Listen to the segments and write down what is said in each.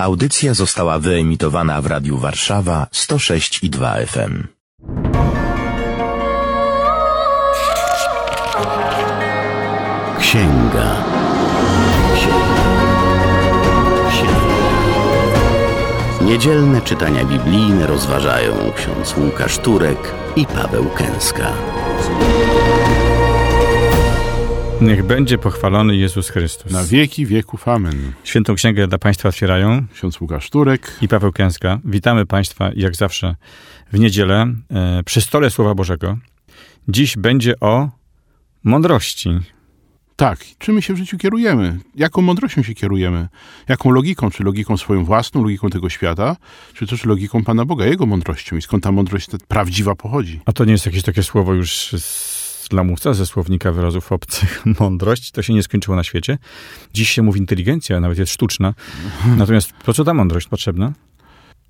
Audycja została wyemitowana w Radiu Warszawa 106 i 2 FM. Księga. Księga. Księga. Niedzielne czytania biblijne rozważają ksiądz Łukasz Turek i Paweł Kęska. Niech będzie pochwalony Jezus Chrystus. Na wieki wieków amen. Świętą Księgę dla Państwa otwierają Ksiądz Łukasz Turek. i Paweł Kęska. Witamy Państwa jak zawsze w niedzielę e, przy stole Słowa Bożego. Dziś będzie o mądrości. Tak, czym my się w życiu kierujemy? Jaką mądrością się kierujemy? Jaką logiką? Czy logiką swoją własną, logiką tego świata? Czy też logiką Pana Boga, Jego mądrością? I skąd ta mądrość ta prawdziwa pochodzi? A to nie jest jakieś takie słowo już z lamusa, ze słownika wyrazów obcych. Mądrość to się nie skończyło na świecie. Dziś się mówi inteligencja, nawet jest sztuczna. Natomiast po co ta mądrość potrzebna?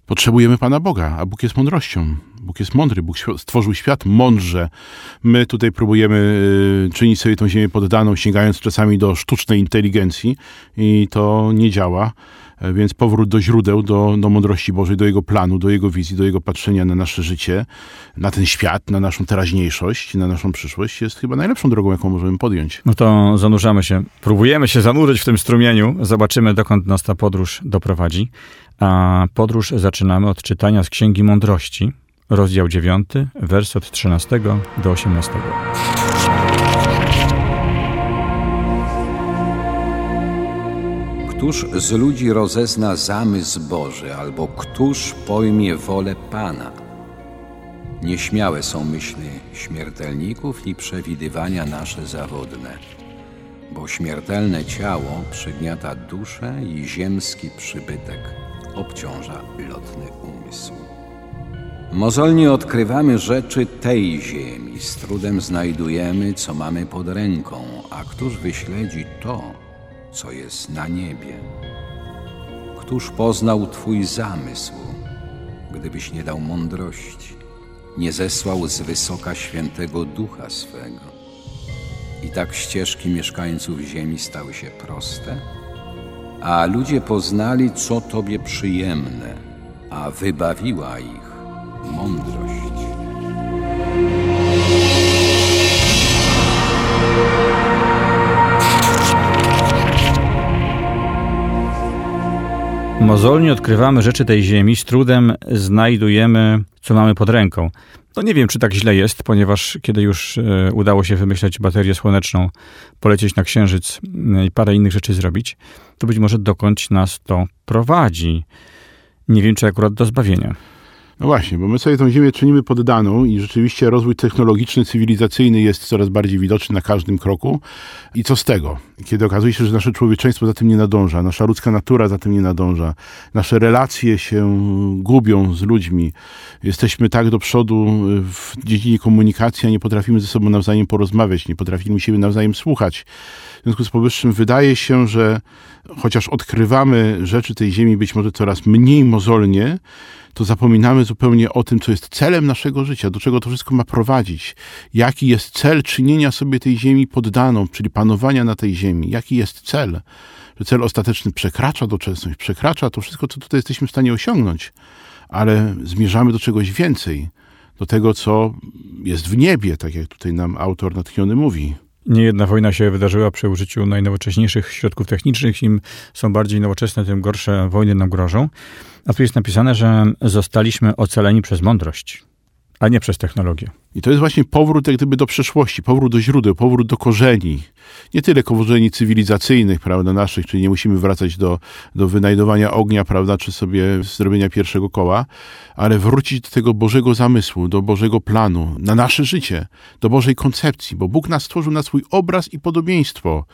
Potrzebujemy Pana Boga, a Bóg jest mądrością. Bóg jest mądry, Bóg stworzył świat mądrze. My tutaj próbujemy y, czynić sobie tą ziemię poddaną, sięgając czasami do sztucznej inteligencji i to nie działa. E, Więc powrót do źródeł, do, do mądrości Bożej, do Jego planu, do Jego wizji, do Jego patrzenia na nasze życie, na ten świat, na naszą teraźniejszość, na naszą przyszłość jest chyba najlepszą drogą, jaką możemy podjąć. No to zanurzamy się. Próbujemy się zanurzyć w tym strumieniu. Zobaczymy, dokąd nas ta podróż doprowadzi. A podróż zaczynamy od czytania z Księgi Mądrości, rozdział 9, wers od 13 do 18. Któż z ludzi rozezna zamysł Boży, albo któż pojmie wolę Pana? Nieśmiałe są myśli śmiertelników i przewidywania nasze zawodne, bo śmiertelne ciało przygniata duszę i ziemski przybytek obciąża lotny umysł. Mozolnie odkrywamy rzeczy tej ziemi, z trudem znajdujemy, co mamy pod ręką, a któż wyśledzi to, co jest na niebie? Któż poznał Twój zamysł, gdybyś nie dał mądrości, nie zesłał z wysoka świętego ducha swego? I tak ścieżki mieszkańców ziemi stały się proste, a ludzie poznali, co Tobie przyjemne, a wybawiła ich mądrość. Mozolnie odkrywamy rzeczy tej ziemi, z trudem znajdujemy, co mamy pod ręką. No nie wiem, czy tak źle jest, ponieważ kiedy już e, udało się wymyśleć baterię słoneczną, polecieć na Księżyc e, i parę innych rzeczy zrobić, to być może dokądś nas to prowadzi. Nie wiem, czy akurat do zbawienia. No właśnie, bo my sobie tą ziemię czynimy poddaną i rzeczywiście rozwój technologiczny, cywilizacyjny jest coraz bardziej widoczny na każdym kroku. I co z tego? Kiedy okazuje się, że nasze człowieczeństwo za tym nie nadąża, nasza ludzka natura za tym nie nadąża, nasze relacje się gubią z ludźmi, jesteśmy tak do przodu w dziedzinie komunikacji, a nie potrafimy ze sobą nawzajem porozmawiać, nie potrafimy siebie nawzajem słuchać. W związku z powyższym wydaje się, że chociaż odkrywamy rzeczy tej ziemi być może coraz mniej mozolnie, to zapominamy zupełnie o tym, co jest celem naszego życia, do czego to wszystko ma prowadzić, jaki jest cel czynienia sobie tej ziemi poddaną, czyli panowania na tej ziemi, jaki jest cel. Że cel ostateczny przekracza doczesność, przekracza to wszystko, co tutaj jesteśmy w stanie osiągnąć, ale zmierzamy do czegoś więcej, do tego, co jest w niebie, tak jak tutaj nam autor natchniony mówi. Niejedna wojna się wydarzyła przy użyciu najnowocześniejszych środków technicznych. Im są bardziej nowoczesne, tym gorsze wojny nam grożą. A tu jest napisane, że zostaliśmy ocaleni przez mądrość, a nie przez technologię. I to jest właśnie powrót jak gdyby do przeszłości, powrót do źródeł, powrót do korzeni. Nie tyle korzeni cywilizacyjnych, prawda, naszych, czyli nie musimy wracać do, do wynajdowania ognia, prawda, czy sobie zrobienia pierwszego koła, ale wrócić do tego Bożego zamysłu, do Bożego planu, na nasze życie, do Bożej koncepcji, bo Bóg nas stworzył na swój obraz i podobieństwo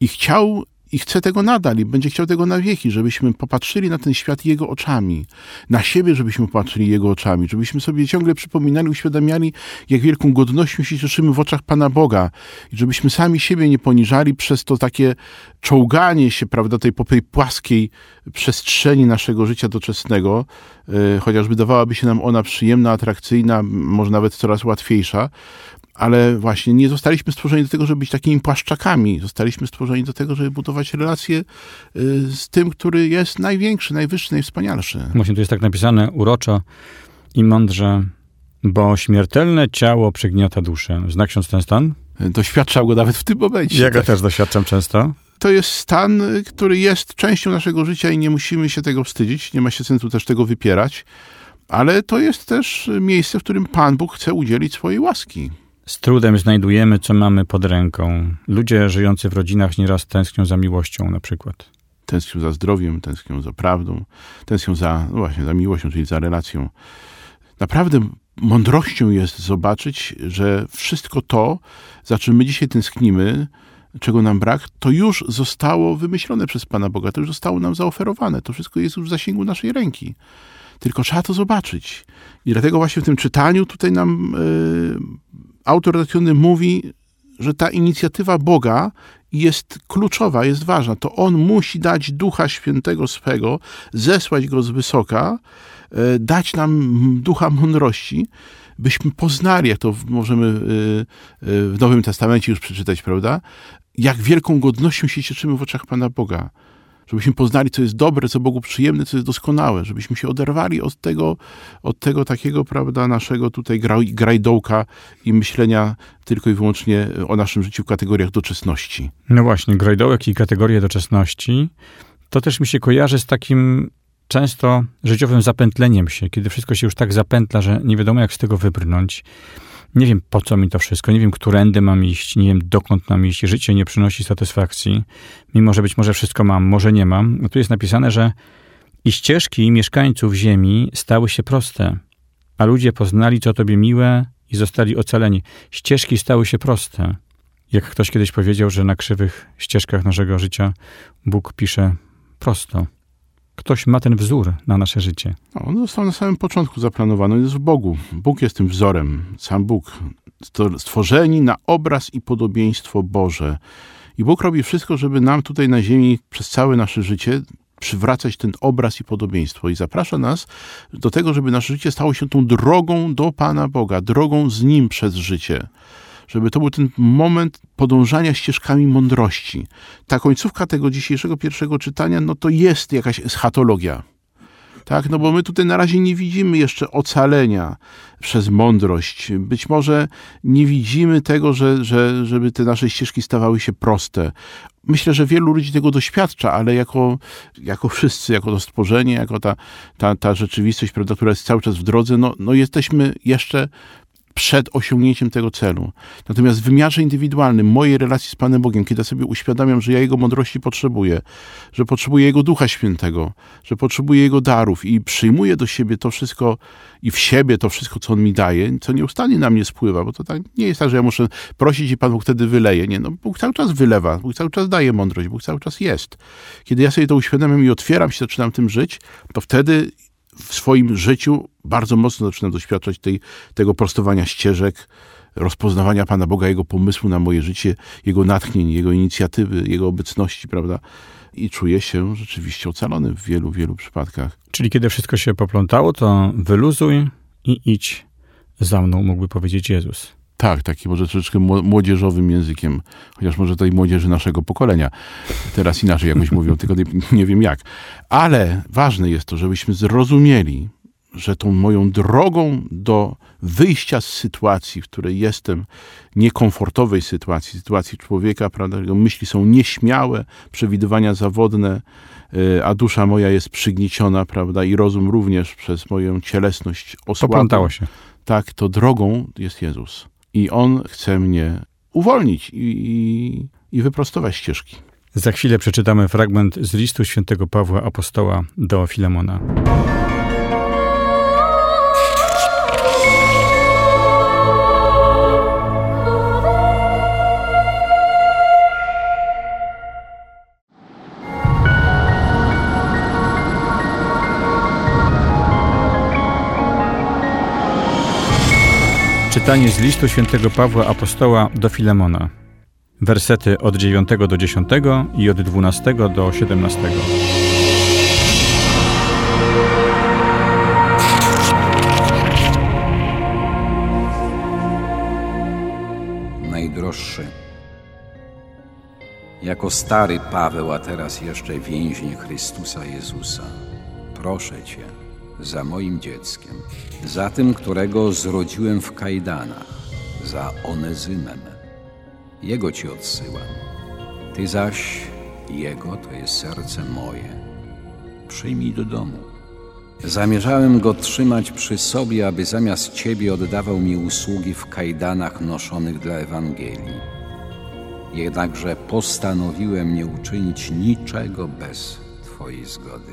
i chciał i chce tego nadal i będzie chciał tego na wieki, żebyśmy popatrzyli na ten świat Jego oczami, na siebie, żebyśmy popatrzyli Jego oczami, żebyśmy sobie ciągle przypominali, uświadamiali, jak wielką godnością się cieszymy w oczach Pana Boga i żebyśmy sami siebie nie poniżali przez to takie czołganie się, prawda, tej po tej płaskiej przestrzeni naszego życia doczesnego, yy, chociaż wydawałaby się nam ona przyjemna, atrakcyjna, może nawet coraz łatwiejsza, ale właśnie nie zostaliśmy stworzeni do tego, żeby być takimi płaszczakami. Zostaliśmy stworzeni do tego, żeby budować relacje y, z tym, który jest największy, najwyższy, najwspanialszy. Właśnie tu jest tak napisane uroczo i mądrze, bo śmiertelne ciało przygniata duszę. Znak ksiądz ten stan? Doświadczał go nawet w tym momencie. Ja go też doświadczam często. To jest stan, y, który jest częścią naszego życia i nie musimy się tego wstydzić. Nie ma się sensu też tego wypierać. Ale to jest też miejsce, w którym Pan Bóg chce udzielić swojej łaski. Z trudem znajdujemy, co mamy pod ręką. Ludzie żyjący w rodzinach nieraz tęsknią za miłością na przykład. Tęsknią za zdrowiem, tęsknią za prawdą, tęsknią za, no właśnie, za miłością, czyli za relacją. Naprawdę mądrością jest zobaczyć, że wszystko to, za czym my dzisiaj tęsknimy, czego nam brak, to już zostało wymyślone przez Pana Boga, to już zostało nam zaoferowane, to wszystko jest już w zasięgu naszej ręki. Tylko trzeba to zobaczyć. I dlatego właśnie w tym czytaniu tutaj nam y, autor redakcyjny mówi, że ta inicjatywa Boga jest kluczowa, jest ważna. To On musi dać Ducha Świętego swego, zesłać Go z wysoka, y, dać nam Ducha mądrości, byśmy poznali, jak to możemy y, w Nowym Testamencie już przeczytać, prawda? Jak wielką godnością się cieszymy w oczach Pana Boga żebyśmy poznali, co jest dobre, co Bogu przyjemne, co jest doskonałe, żebyśmy się oderwali od tego, od tego takiego, prawda, naszego tutaj grajdołka i myślenia tylko i wyłącznie o naszym życiu w kategoriach doczesności. No właśnie, grajdołek i kategorie doczesności, to też mi się kojarzy z takim często życiowym zapętleniem się, kiedy wszystko się już tak zapętla, że nie wiadomo jak z tego wybrnąć nie wiem po co mi to wszystko, nie wiem, którędy mam iść, nie wiem dokąd mam iść, życie nie przynosi satysfakcji, mimo że być może wszystko mam, może nie mam. No tu jest napisane, że i ścieżki mieszkańców ziemi stały się proste, a ludzie poznali, co tobie miłe i zostali ocaleni. Ścieżki stały się proste. Jak ktoś kiedyś powiedział, że na krzywych ścieżkach naszego życia Bóg pisze prosto ktoś ma ten wzór na nasze życie. On został na samym początku zaplanowany, jest w Bogu. Bóg jest tym wzorem, sam Bóg. Stworzeni na obraz i podobieństwo Boże. I Bóg robi wszystko, żeby nam tutaj na ziemi przez całe nasze życie przywracać ten obraz i podobieństwo. I zaprasza nas do tego, żeby nasze życie stało się tą drogą do Pana Boga, drogą z Nim przez życie żeby to był ten moment podążania ścieżkami mądrości. Ta końcówka tego dzisiejszego pierwszego czytania, no to jest jakaś eschatologia. Tak, no bo my tutaj na razie nie widzimy jeszcze ocalenia przez mądrość. Być może nie widzimy tego, że, że, żeby te nasze ścieżki stawały się proste. Myślę, że wielu ludzi tego doświadcza, ale jako, jako wszyscy, jako to stworzenie, jako ta, ta, ta rzeczywistość, prawda, która jest cały czas w drodze, no, no jesteśmy jeszcze przed osiągnięciem tego celu. Natomiast w wymiarze indywidualnym mojej relacji z Panem Bogiem, kiedy sobie uświadamiam, że ja Jego mądrości potrzebuję, że potrzebuję Jego Ducha Świętego, że potrzebuję Jego darów i przyjmuję do siebie to wszystko i w siebie to wszystko, co On mi daje, co nieustannie na mnie spływa, bo to tak nie jest tak, że ja muszę prosić i Pan Bóg wtedy wyleje. Nie, no Bóg cały czas wylewa, Bóg cały czas daje mądrość, Bóg cały czas jest. Kiedy ja sobie to uświadamiam i otwieram się, zaczynam tym żyć, to wtedy w swoim życiu bardzo mocno zaczynam doświadczać tej, tego prostowania ścieżek, rozpoznawania Pana Boga, Jego pomysłu na moje życie, Jego natchnień, Jego inicjatywy, Jego obecności, prawda? I czuję się rzeczywiście ocalony w wielu, wielu przypadkach. Czyli kiedy wszystko się poplątało, to wyluzuj i idź za mną, mógłby powiedzieć Jezus. Tak, taki może troszeczkę młodzieżowym językiem, chociaż może tej młodzieży naszego pokolenia teraz inaczej jakoś mówią, tylko nie, wiem jak. Ale ważne jest to, żebyśmy zrozumieli, że tą moją drogą do wyjścia z sytuacji, w której jestem, niekomfortowej sytuacji, sytuacji człowieka, prawda, jego myśli są nieśmiałe, przewidywania zawodne, y, a dusza moja jest przygnieciona, prawda, i rozum również przez moją cielesność osłabł. Poplątało się. Tak, to drogą jest Jezus. I On chce mnie uwolnić i, i, i wyprostować ścieżki. Za chwilę przeczytamy fragment z listu świętego Pawła Apostoła do Filemona. Czytanie z listu świętego Pawła Apostoła do Filemona. Wersety od 9 do 10 i od 12 do 17. Najdroższy. Jako stary Paweł, a teraz jeszcze więzień Chrystusa Jezusa, proszę Cię za moim dzieckiem, za tym, którego zrodziłem w kajdanach, za Onezymem. Jego Ci odsyłam. Ty zaś, Jego to jest serce moje. Przyjmij do domu. Zamierzałem go trzymać przy sobie, aby zamiast Ciebie oddawał mi usługi w kajdanach noszonych dla Ewangelii. Jednakże postanowiłem nie uczynić niczego bez Twojej zgody,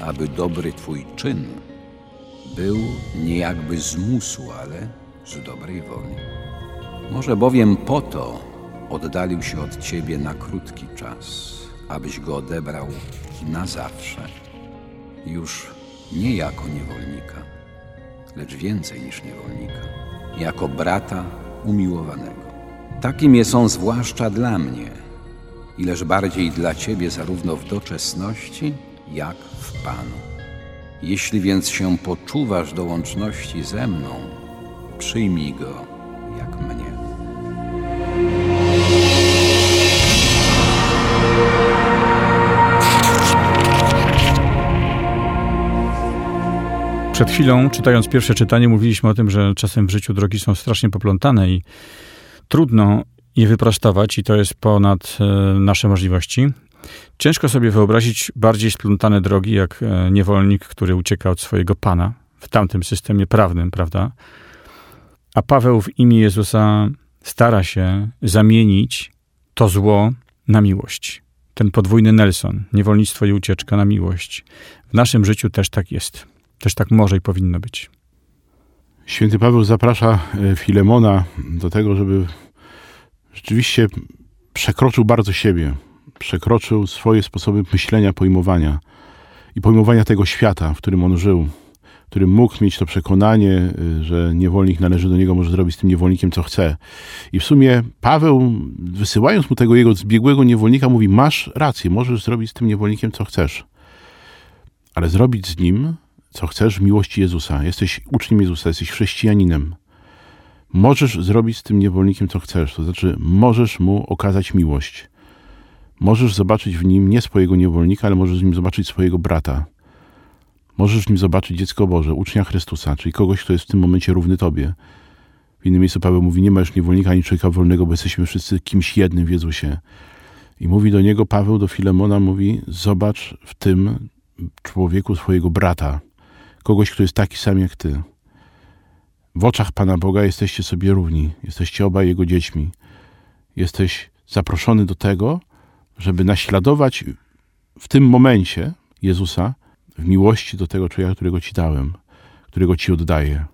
aby dobry Twój czyn był nie jakby z musu, ale z dobrej woli. Może bowiem po to oddalił się od Ciebie na krótki czas, abyś go odebrał na zawsze. Już nie jako niewolnika, lecz więcej niż niewolnika, jako brata umiłowanego. Takim jest on zwłaszcza dla mnie, ileż bardziej dla Ciebie zarówno w doczesności, jak w Panu. Jeśli więc się poczuwasz do łączności ze mną, przyjmij go jak mnie. Przed chwilą, czytając pierwsze czytanie, mówiliśmy o tym, że czasem w życiu drogi są strasznie poplątane i trudno je wyprostować, i to jest ponad e, nasze możliwości. Ciężko sobie wyobrazić bardziej splątane drogi, jak e, niewolnik, który ucieka od swojego pana w tamtym systemie prawnym, prawda? A Paweł w imię Jezusa stara się zamienić to zło na miłość. Ten podwójny Nelson, niewolnictwo i ucieczka na miłość. W naszym życiu też tak jest. Też tak może i powinno być. Święty Paweł zaprasza e, Filemona do tego, żeby rzeczywiście przekroczył bardzo siebie, przekroczył swoje sposoby myślenia, pojmowania i pojmowania tego świata, w którym on żył, w którym mógł mieć to przekonanie, y, że niewolnik należy do niego, może zrobić z tym niewolnikiem co chce. I w sumie Paweł, wysyłając mu tego jego zbiegłego niewolnika, mówi: Masz rację, możesz zrobić z tym niewolnikiem co chcesz, ale zrobić z nim co chcesz w miłości Jezusa. Jesteś uczniem Jezusa, jesteś chrześcijaninem. Możesz zrobić z tym niewolnikiem co chcesz, to znaczy możesz mu okazać miłość. Możesz zobaczyć w nim nie swojego niewolnika, ale możesz w nim zobaczyć swojego brata. Możesz w nim zobaczyć dziecko Boże, ucznia Chrystusa, czyli kogoś, kto jest w tym momencie równy Tobie. W innym miejscu Paweł mówi, nie ma już niewolnika ani człowieka wolnego, bo jesteśmy wszyscy kimś jednym w Jezusie. I mówi do niego Paweł, do Filemona, mówi, zobacz w tym człowieku swojego brata, kogoś, kto jest taki sam jak Ty. W oczach Pana Boga jesteście sobie równi, jesteście obaj Jego dziećmi. Jesteś zaproszony do tego, żeby naśladować w tym momencie Jezusa w miłości do tego człowieka, którego Ci dałem, którego Ci oddaję,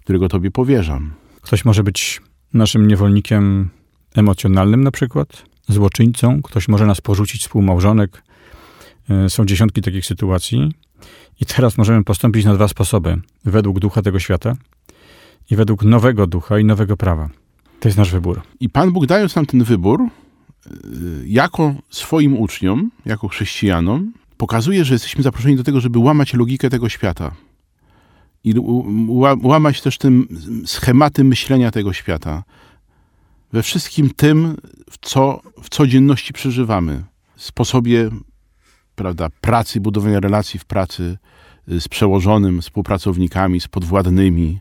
którego Tobie powierzam. Ktoś może być naszym niewolnikiem emocjonalnym na przykład, złoczyńcą, ktoś może nas porzucić, współmałżonek. E, są dziesiątki takich sytuacji. I teraz możemy postąpić na dwa sposoby. Według ducha tego świata i według nowego ducha i nowego prawa. To jest nasz wybór. I Pan Bóg dając nam ten wybór, jako swoim uczniom, jako chrześcijanom, pokazuje, że jesteśmy zaproszeni do tego, żeby łamać logikę tego świata. I łamać też tym schematy myślenia tego świata. We wszystkim tym, w co w codzienności przeżywamy. Sposobie prawda, pracy, budowania relacji w pracy y, z przełożonym, z współpracownikami, z podwładnymi,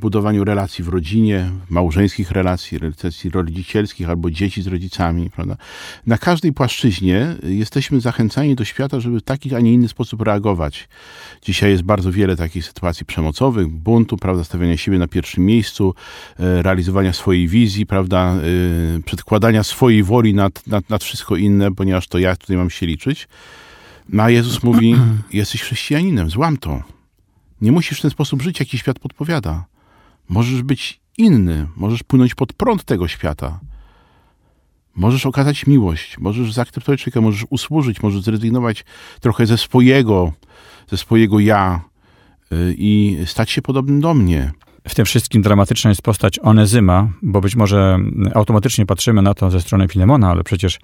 budowaniu relacji w rodzinie, małżeńskich relacji, relacji rodzicielskich albo dzieci z rodzicami. Prawda? Na każdej płaszczyźnie jesteśmy zachęcani do świata, żeby w taki, a nie inny sposób reagować. Dzisiaj jest bardzo wiele takich sytuacji przemocowych, buntu, prawda, stawiania siebie na pierwszym miejscu, e, realizowania swojej wizji, prawda, e, przedkładania swojej woli nad, nad, nad wszystko inne, ponieważ to ja tutaj mam się liczyć. No a Jezus mówi, jesteś chrześcijaninem, złam to. Nie musisz w ten sposób żyć, jaki świat podpowiada. Możesz być inny, możesz płynąć pod prąd tego świata. Możesz okazać miłość, możesz zaakceptować człowieka, możesz usłużyć, możesz zrezygnować trochę ze swojego, ze swojego ja y, i stać się podobnym do mnie. W tym wszystkim dramatyczna jest postać Onezyma, bo być może automatycznie patrzymy na to ze strony Filemona, ale przecież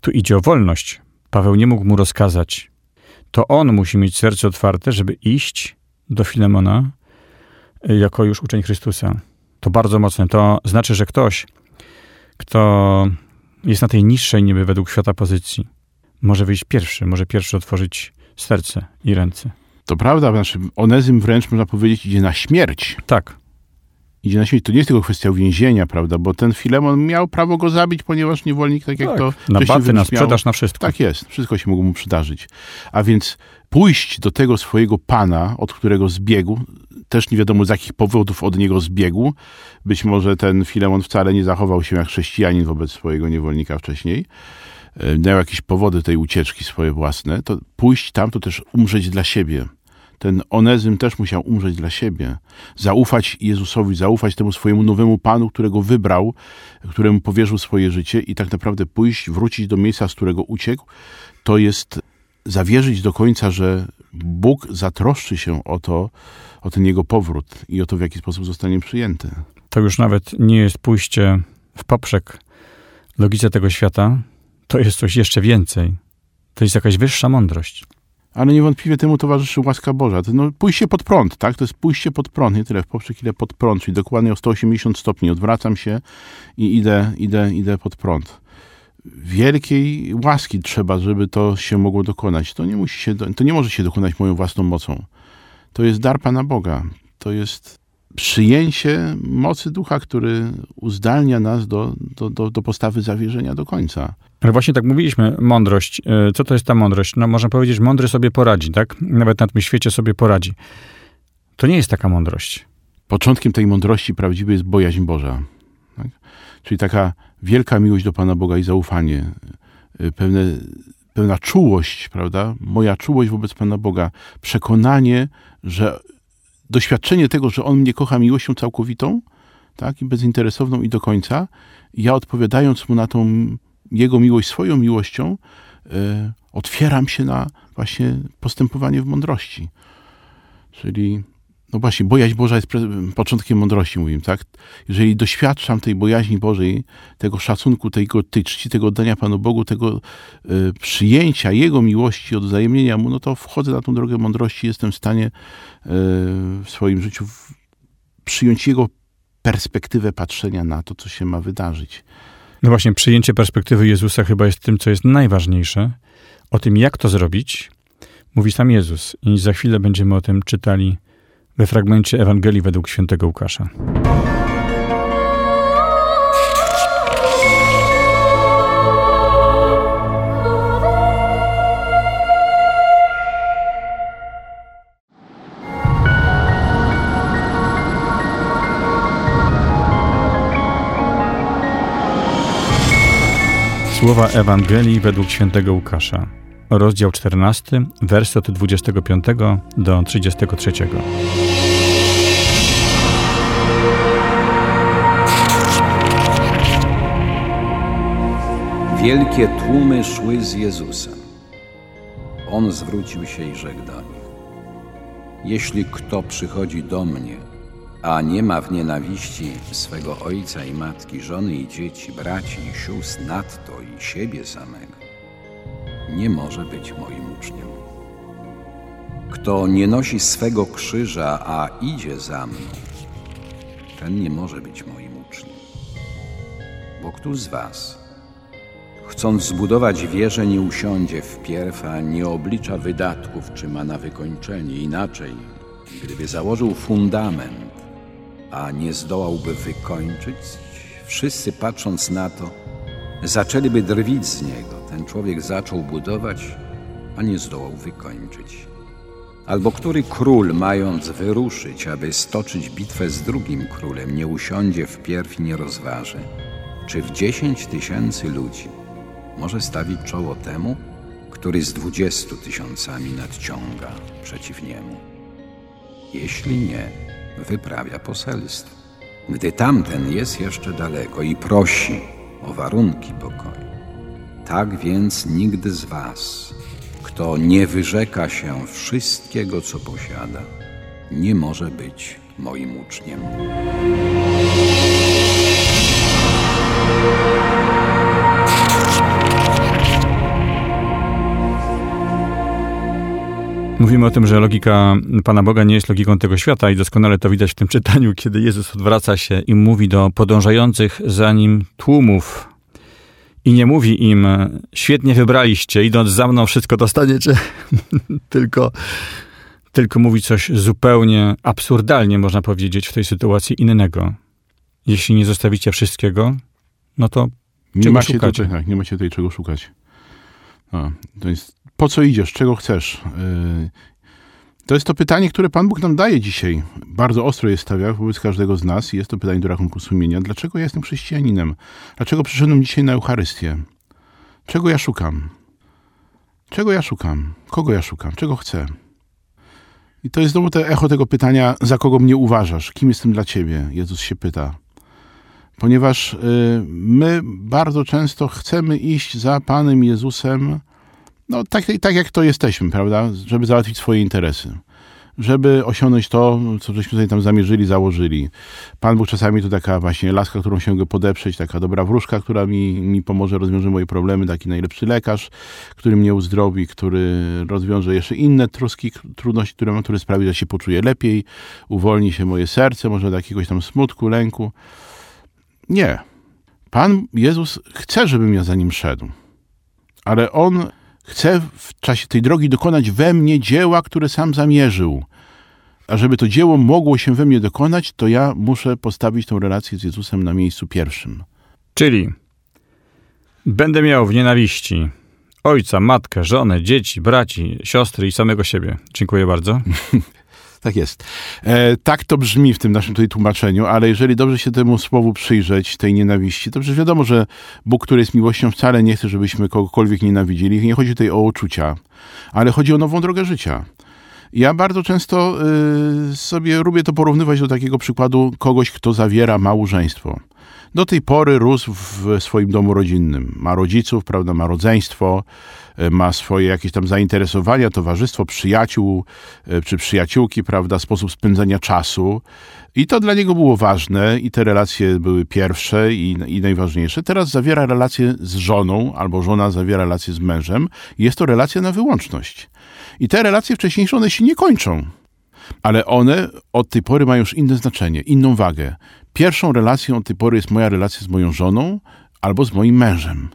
tu idzie o wolność. Paweł nie mógł mu rozkazać. To on musi mieć serce otwarte, żeby iść do Filemona jako już uczeń Chrystusa. To bardzo mocne. To znaczy, że ktoś, kto jest na tej niższej niby według świata pozycji, może wyjść pierwszy, może pierwszy otworzyć serce i ręce. To prawda, znaczy Onezym wręcz można powiedzieć idzie na śmierć. Tak, Idzie na śmierć. To nie jest tylko kwestia uwięzienia, prawda, bo ten Filemon miał prawo go zabić, ponieważ niewolnik, tak jak tak. to na baty, na sprzedaż, na wszystko. Tak jest, wszystko się mogło mu przydarzyć. A więc pójść do tego swojego pana, od którego zbiegł, też nie wiadomo z jakich powodów od niego zbiegł. Być może ten Filemon wcale nie zachował się jak chrześcijanin wobec swojego niewolnika wcześniej. E, Miał jakieś powody tej ucieczki swoje własne. To pójść tam to też umrzeć dla siebie. Ten Onezym też musiał umrzeć dla siebie. Zaufać Jezusowi, zaufać temu swojemu nowemu Panu, którego wybrał, któremu powierzył swoje życie i tak naprawdę pójść, wrócić do miejsca, z którego uciekł, to jest zawierzyć do końca, że Bóg zatroszczy się o to, o ten jego powrót i o to, w jaki sposób zostanie przyjęty. To już nawet nie jest pójście w poprzek logice tego świata, to jest coś jeszcze więcej. To jest jakaś wyższa mądrość. Ale niewątpliwie temu towarzyszy łaska Boża. To no, pójście pod prąd, tak? To jest pójście pod prąd, nie tyle w poprzek, ile pod prąd, czyli dokładnie o 180 stopni. Odwracam się i idę, idę, idę pod prąd. Wielkiej łaski trzeba, żeby to się mogło dokonać. To nie, musi się, to nie może się dokonać moją własną mocą. To jest dar Pana Boga. To jest przyjęcie mocy Ducha, który uzdalnia nas do, do, do, do postawy zawierzenia do końca. Ale właśnie tak mówiliśmy, mądrość. E, Co to jest ta mądrość? No można powiedzieć, mądry sobie poradzi, tak? Nawet na tym świecie sobie poradzi. To nie jest taka mądrość. początkiem tej mądrości prawdziwej jest bojaźń Boża. Tak? Czyli taka wielka miłość do Pana Boga i zaufanie, y, pewne, pewna czułość, prawda? Moja czułość wobec Pana Boga, przekonanie, że doświadczenie tego, że On mnie kocha miłością całkowitą, tak? I bezinteresowną i do końca, ja odpowiadając Mu na tą Jego miłość swoją miłością, y, otwieram się na właśnie postępowanie w mądrości. Czyli no właśnie, bojaźń Boża jest początkiem mądrości, mówimy, tak? Jeżeli doświadczam tej bojaźni Bożej, tego szacunku, tego, tej czci, tego oddania Panu Bogu, tego y, przyjęcia Jego miłości, odwzajemnienia Mu, no to wchodzę na tą drogę mądrości, jestem w stanie y, w swoim życiu w, przyjąć Jego perspektywę patrzenia na to, co się ma wydarzyć. No właśnie, przyjęcie perspektywy Jezusa chyba jest tym, co jest najważniejsze. O tym, jak to zrobić, mówi sam Jezus. I za chwilę będziemy o tym czytali we fragmencie Ewangelii według świętego Łukasza. Słowa Ewangelii według świętego Łukasza. Rozdział 14, wersy od 25 do 33. Wielkie tłumy szły z Jezusem. On zwrócił się i rzekł do nich: Jeśli kto przychodzi do mnie, a nie ma w nienawiści swego ojca i matki, żony i dzieci, braci i sióstr, nadto i siebie samego, nie może być moim uczniem. Kto nie nosi swego krzyża, a idzie za mną, ten nie może być moim uczniem. Bo któż z was, chcąc zbudować wieżę, nie usiądzie wpierw, a nie oblicza wydatków, czy ma na wykończenie. Inaczej, gdyby założył fundament, a nie zdołałby wykończyć, wszyscy patrząc na to, zaczęliby drwić z niego. Ten człowiek zaczął budować, a nie zdołał wykończyć. Albo który król, mając wyruszyć, aby stoczyć bitwę z drugim królem, nie usiądzie wpierw i nie rozważy, czy w dziesięć tysięcy ludzi może stawić czoło temu, który z dwudziestu tysiącami nadciąga przeciw niemu. Jeśli nie, wyprawia poselstwo, gdy tamten jest jeszcze daleko i prosi o warunki pokoju. Tak więc nigdy z was, kto nie wyrzeka się wszystkiego, co posiada, nie może być moim uczniem. Mówimy o tym, że logika Pana Boga nie jest logiką tego świata i doskonale to widać w tym czytaniu, kiedy Jezus odwraca się i mówi do podążających za Nim tłumów. i nie mówi im, świetnie wybraliście, idąc za mną wszystko dostaniecie, tylko, tylko mówi coś zupełnie absurdalnie, można powiedzieć, w tej sytuacji innego. Jeśli nie zostawicie wszystkiego, no to Nie Czego macie, tutaj, tak, nie macie tutaj czego szukać. A, to jest, po co idziesz? Czego chcesz? Yy, To jest to pytanie, które Pan Bóg nam daje dzisiaj. Bardzo ostro je stawia wobec każdego z nas i jest to pytanie do rachunku sumienia. Dlaczego ja jestem chrześcijaninem? Dlaczego przyszedłem dzisiaj na Eucharystię? Czego ja szukam? Czego ja szukam? Kogo ja szukam? Czego chcę? I to jest znowu to echo tego pytania, za kogo mnie uważasz? Kim jestem dla Ciebie? Jezus się pyta. Ponieważ y, my bardzo często chcemy iść za Panem Jezusem, no tak, tak jak to jesteśmy, prawda? Żeby załatwić swoje interesy. Żeby osiągnąć to, co żeśmy sobie tam zamierzyli, założyli. Pan Bóg czasami to taka właśnie laska, którą się go podeprzeć, taka dobra wróżka, która mi, mi pomoże, rozwiąże moje problemy, taki najlepszy lekarz, który mnie uzdrowi, który rozwiąże jeszcze inne troski, trudności, które mam, który sprawi, że się poczuję lepiej, uwolni się moje serce, może od jakiegoś tam smutku, lęku. Nie. Pan Jezus chce, żebym ja za nim szedł. Ale On chce w czasie tej drogi dokonać we mnie dzieła, które sam zamierzył. A żeby to dzieło mogło się we mnie dokonać, to ja muszę postawić tę relację z Jezusem na miejscu pierwszym. Czyli będę miał w nienawiści ojca, matkę, żonę, dzieci, braci, siostry i samego siebie. Dziękuję bardzo. Tak jest. E, tak to brzmi w tym naszym tutaj tłumaczeniu, ale jeżeli dobrze się temu słowu przyjrzeć, tej nienawiści, to przecież wiadomo, że Bóg, który jest miłością, wcale nie chce, żebyśmy kogokolwiek nienawidzili. Nie chodzi tutaj o uczucia, ale chodzi o nową drogę życia. Ja bardzo często y, sobie lubię to porównywać do takiego przykładu kogoś, kto zawiera małżeństwo. Do tej pory rósł w swoim domu rodzinnym. Ma rodziców, prawda, ma rodzeństwo, ma swoje jakieś tam zainteresowania, towarzystwo, przyjaciół y, czy przyjaciółki, prawda, sposób spędzania czasu. I to dla niego było ważne i te relacje były pierwsze i, i najważniejsze. Teraz zawiera relację z żoną albo żona zawiera relację z mężem. Jest to relacja na wyłączność. I te relacje wcześniejsze, one się nie kończą. Ale one od tej pory mają już inne znaczenie, inną wagę. Pierwszą relacją od tej pory jest moja relacja z moją żoną albo z moim mężem.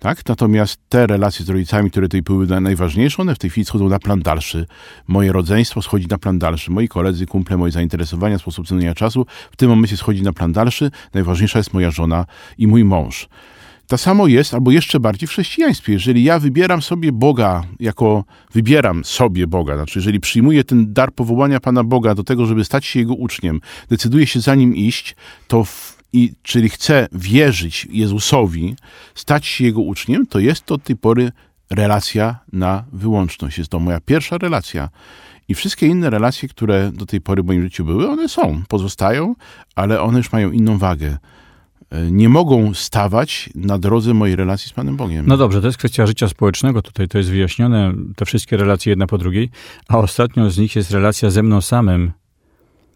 Tak? Natomiast te relacje z rodzicami, które tutaj były na- najważniejsze, one w tej chwili schodzą na plan dalszy. Moje rodzeństwo schodzi na plan dalszy. Moi koledzy, kumple, moje zainteresowania, sposób spędzania czasu w tym momencie schodzi na plan dalszy. Najważniejsza jest moja żona i mój mąż. To samo jest, albo jeszcze bardziej w chrześcijaństwie. Jeżeli ja wybieram sobie Boga jako, wybieram sobie Boga, znaczy jeżeli przyjmuję ten dar powołania Pana Boga do tego, żeby stać się Jego uczniem, decyduję się za Nim iść, to i, czyli chcę wierzyć Jezusowi, stać się Jego uczniem, to jest to od tej pory relacja na wyłączność. Jest to moja pierwsza relacja. I wszystkie inne relacje, które do tej pory w moim życiu były, one są, pozostają, ale one już mają inną wagę. E, Nie mogą stawać na drodze mojej relacji z Panem Bogiem. No dobrze, to jest kwestia życia społecznego, tutaj to jest wyjaśnione, te wszystkie relacje jedna po drugiej, a ostatnią z nich jest relacja ze mną samym.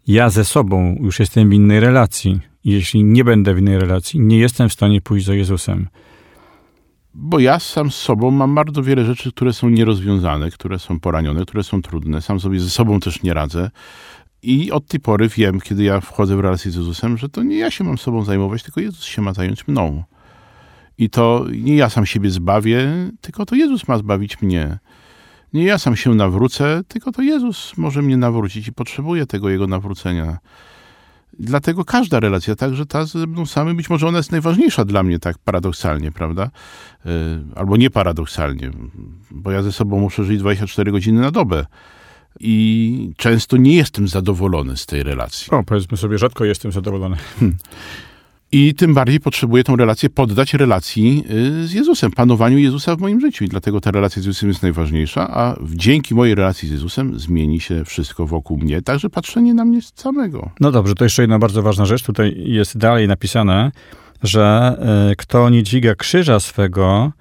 Ja ze sobą już jestem w innej relacji. Jeśli nie będę w innej relacji, nie jestem w stanie pójść za Jezusem. Bo ja sam z sobą mam bardzo wiele rzeczy, które są nierozwiązane, które są poranione, które są trudne. Sam sobie ze sobą też nie radzę. I od tej pory wiem, kiedy ja wchodzę w relację z Jezusem, że to nie ja się mam sobą zajmować, tylko Jezus się ma zająć mną. I to nie ja sam siebie zbawię, tylko to Jezus ma zbawić mnie. Nie ja sam się nawrócę, tylko to Jezus może mnie nawrócić i potrzebuję tego Jego nawrócenia. Dlatego każda relacja, także ta ze mną samym, być może ona jest najważniejsza dla mnie, tak paradoksalnie, prawda? Yy, Albo nie paradoksalnie, bo ja ze sobą muszę żyć 24 godziny na dobę. I często nie jestem zadowolony z tej relacji. O, powiedzmy sobie, rzadko jestem zadowolony. I tym bardziej potrzebuję tę relację poddać relacji y, z Jezusem, panowaniu Jezusa w moim życiu. I dlatego ta relacja z Jezusem jest najważniejsza, a dzięki mojej relacji z Jezusem zmieni się wszystko wokół mnie, także patrzenie na mnie samego. No dobrze, to jeszcze jedna bardzo ważna rzecz. Tutaj jest dalej napisane, że e, kto nie dźwiga krzyża swego,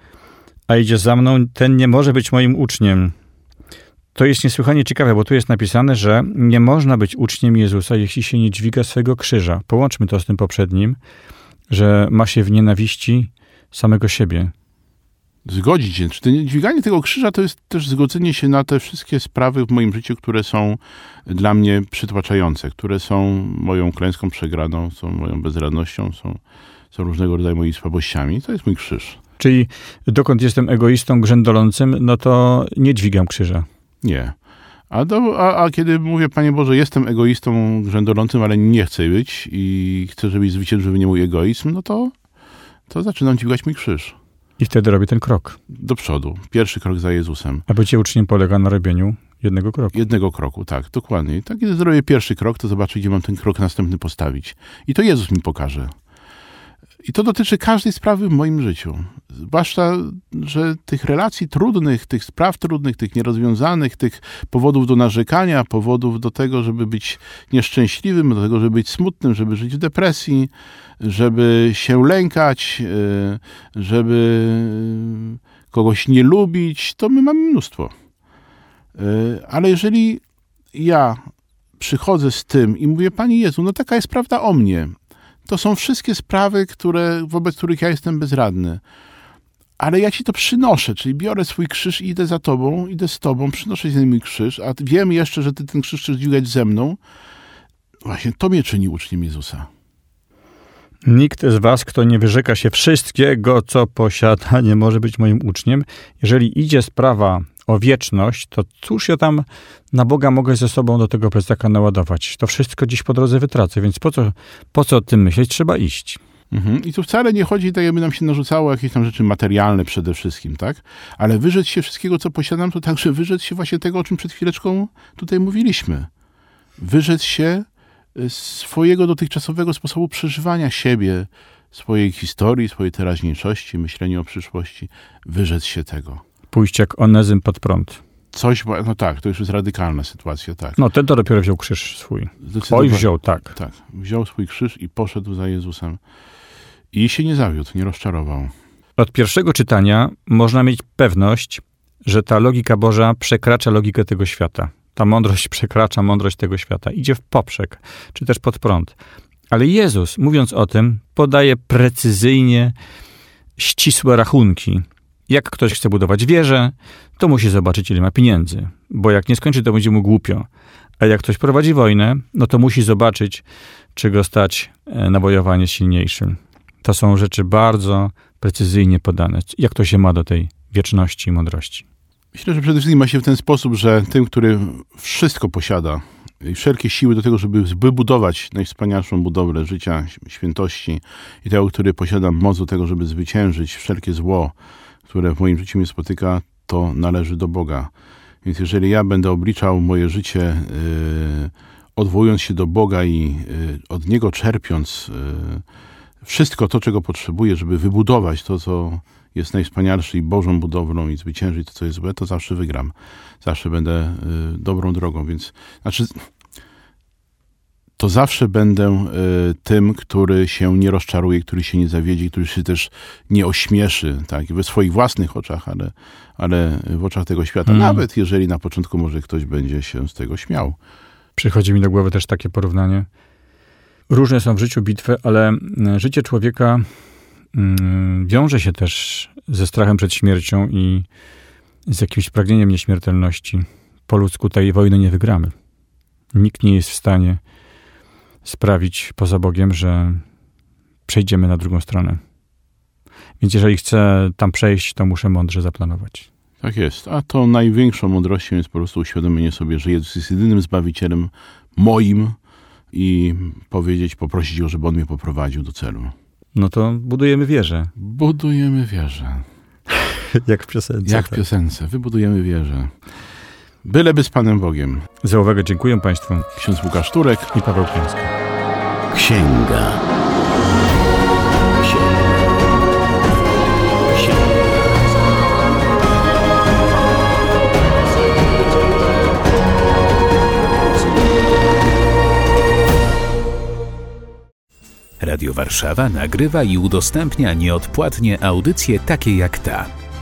a idzie za mną, ten nie może być moim uczniem. To jest niesłychanie ciekawe, bo tu jest napisane, że nie można być uczniem Jezusa, jeśli się nie dźwiga swego krzyża. Połączmy to z tym poprzednim, że ma się w nienawiści samego siebie. Zgodzić się. Czy dźwiganie tego krzyża to jest też zgodzenie się na te wszystkie sprawy w moim życiu, które są dla mnie przytłaczające, które są moją klęską przegraną, są moją bezradnością, są, są różnego rodzaju moimi słabościami. To jest mój krzyż. Czyli dokąd jestem egoistą grzędolącym, no to nie dźwigam krzyża. Nie. A, do, a, a kiedy mówię, Panie Boże, jestem egoistą grzędolącym, ale nie chcę być i chcę, żebyś zwyciężył mnie mój egoizm, no to, to zaczynam dźwigać mój krzyż. I wtedy robię ten krok. Do przodu. Pierwszy krok za Jezusem. A bycie uczniem polega na robieniu jednego kroku. Jednego kroku, tak, dokładnie. I tak, kiedy zrobię pierwszy krok, to zobaczę, gdzie mam ten krok następny postawić. I to Jezus mi pokaże. I to dotyczy każdej sprawy w moim życiu. Zwłaszcza, że tych relacji trudnych, tych spraw trudnych, tych nierozwiązanych, tych powodów do narzekania, powodów do tego, żeby być nieszczęśliwym, do tego, żeby być smutnym, żeby żyć w depresji, żeby się lękać, e, żeby kogoś nie lubić, to my mamy mnóstwo. E, ale jeżeli ja przychodzę z tym i mówię, Panie Jezu, no taka jest prawda o mnie, to są wszystkie sprawy, które, wobec których ja jestem bezradny. Ale ja ci to przynoszę, czyli biorę swój krzyż i idę za tobą, idę z tobą, przynoszę ci mój krzyż, a wiem jeszcze, że ty ten krzyż chcesz dźwigać ze mną. Właśnie to mnie czyni uczniem Jezusa. Nikt z was, kto nie wyrzeka się wszystkiego, co posiada, nie może być moim uczniem. Jeżeli idzie sprawa o wieczność, to cóż ja tam na Boga mogę ze sobą do tego plecaka naładować? To wszystko dziś po drodze wytracę, więc po co, po co o tym myśleć? Trzeba iść. Mhm. I tu wcale nie chodzi, tak jakby nam się narzucało jakieś tam rzeczy materialne przede wszystkim, tak? Ale wyrzec się wszystkiego, co posiadam, to także wyrzec się właśnie tego, o czym przed chwileczką tutaj mówiliśmy. Wyrzec się y, swojego dotychczasowego sposobu przeżywania siebie, swojej historii, swojej teraźniejszości, myślenia o przyszłości. Wyrzec się tego. Pójść jak onezym pod prąd. Coś, no tak, to już jest radykalna sytuacja, tak. No ten to dopiero wziął krzyż swój. Oj, wziął, tak. Tak, wziął swój krzyż i poszedł za Jezusem. I się nie zawiódł, nie rozczarował. Od pierwszego czytania można mieć pewność, że ta logika Boża przekracza logikę tego świata. Ta mądrość przekracza mądrość tego świata. Idzie w poprzek, czy też pod prąd. Ale Jezus, mówiąc o tym, podaje precyzyjnie ścisłe rachunki. Jak ktoś chce budować wieżę, to musi zobaczyć, ile ma pieniędzy, bo jak nie skończy, to będzie mu głupio. A jak ktoś prowadzi wojnę, no to musi zobaczyć, czy go stać e, na wojowanie silniejszym. To są rzeczy bardzo precyzyjnie podane. Jak to się ma do tej wieczności i mądrości? Myślę, że przede wszystkim ma się w ten sposób, że tym, który wszystko posiada i wszelkie siły do tego, żeby wybudować najwspanialszą budowlę życia, świętości i tego, który posiada moc do tego, żeby zwyciężyć wszelkie zło, które w moim życiu mnie spotyka, to należy do Boga. Więc jeżeli ja będę obliczał moje życie, yy, odwołując się do Boga i yy, od Niego czerpiąc yy, wszystko to, czego potrzebuję, żeby wybudować to, co jest najwspanialsze i Bożą budowlą i zwyciężyć to, co jest złe, to zawsze wygram. Zawsze będę y, dobrą drogą, więc znaczy to zawsze będę y, tym, który się nie rozczaruje, który się nie zawiedzie, który się też nie ośmieszy, tak, we swoich własnych oczach, ale, ale w oczach tego świata, mm. nawet jeżeli na początku może ktoś będzie się z tego śmiał. Przychodzi mi do głowy też takie porównanie. Różne są w życiu bitwy, ale mm, życie człowieka mm, wiąże się też ze strachem przed śmiercią i z jakimś pragnieniem nieśmiertelności. Po ludzku tej wojny nie wygramy. Nikt nie jest w stanie sprawić poza Bogiem, że przejdziemy na drugą stronę. Więc jeżeli chcę tam przejść, to muszę mądrze zaplanować. Tak jest. A to największą mądrością jest po prostu uświadomienie sobie, że Jezus jest jedynym Zbawicielem moim i powiedzieć, poprosić go, żeby On mnie poprowadził do celu. No to budujemy wieżę. Budujemy wieżę. Jak w piosence. Jak w tak. piosence. Wybudujemy wieżę. Byleby z Panem Bogiem. Za uwagę dziękuję Państwu. Ksiądz Łukasz Turek i Paweł Kęska. Księga. Radio Warszawa nagrywa i udostępnia nieodpłatnie audycje takie jak ta.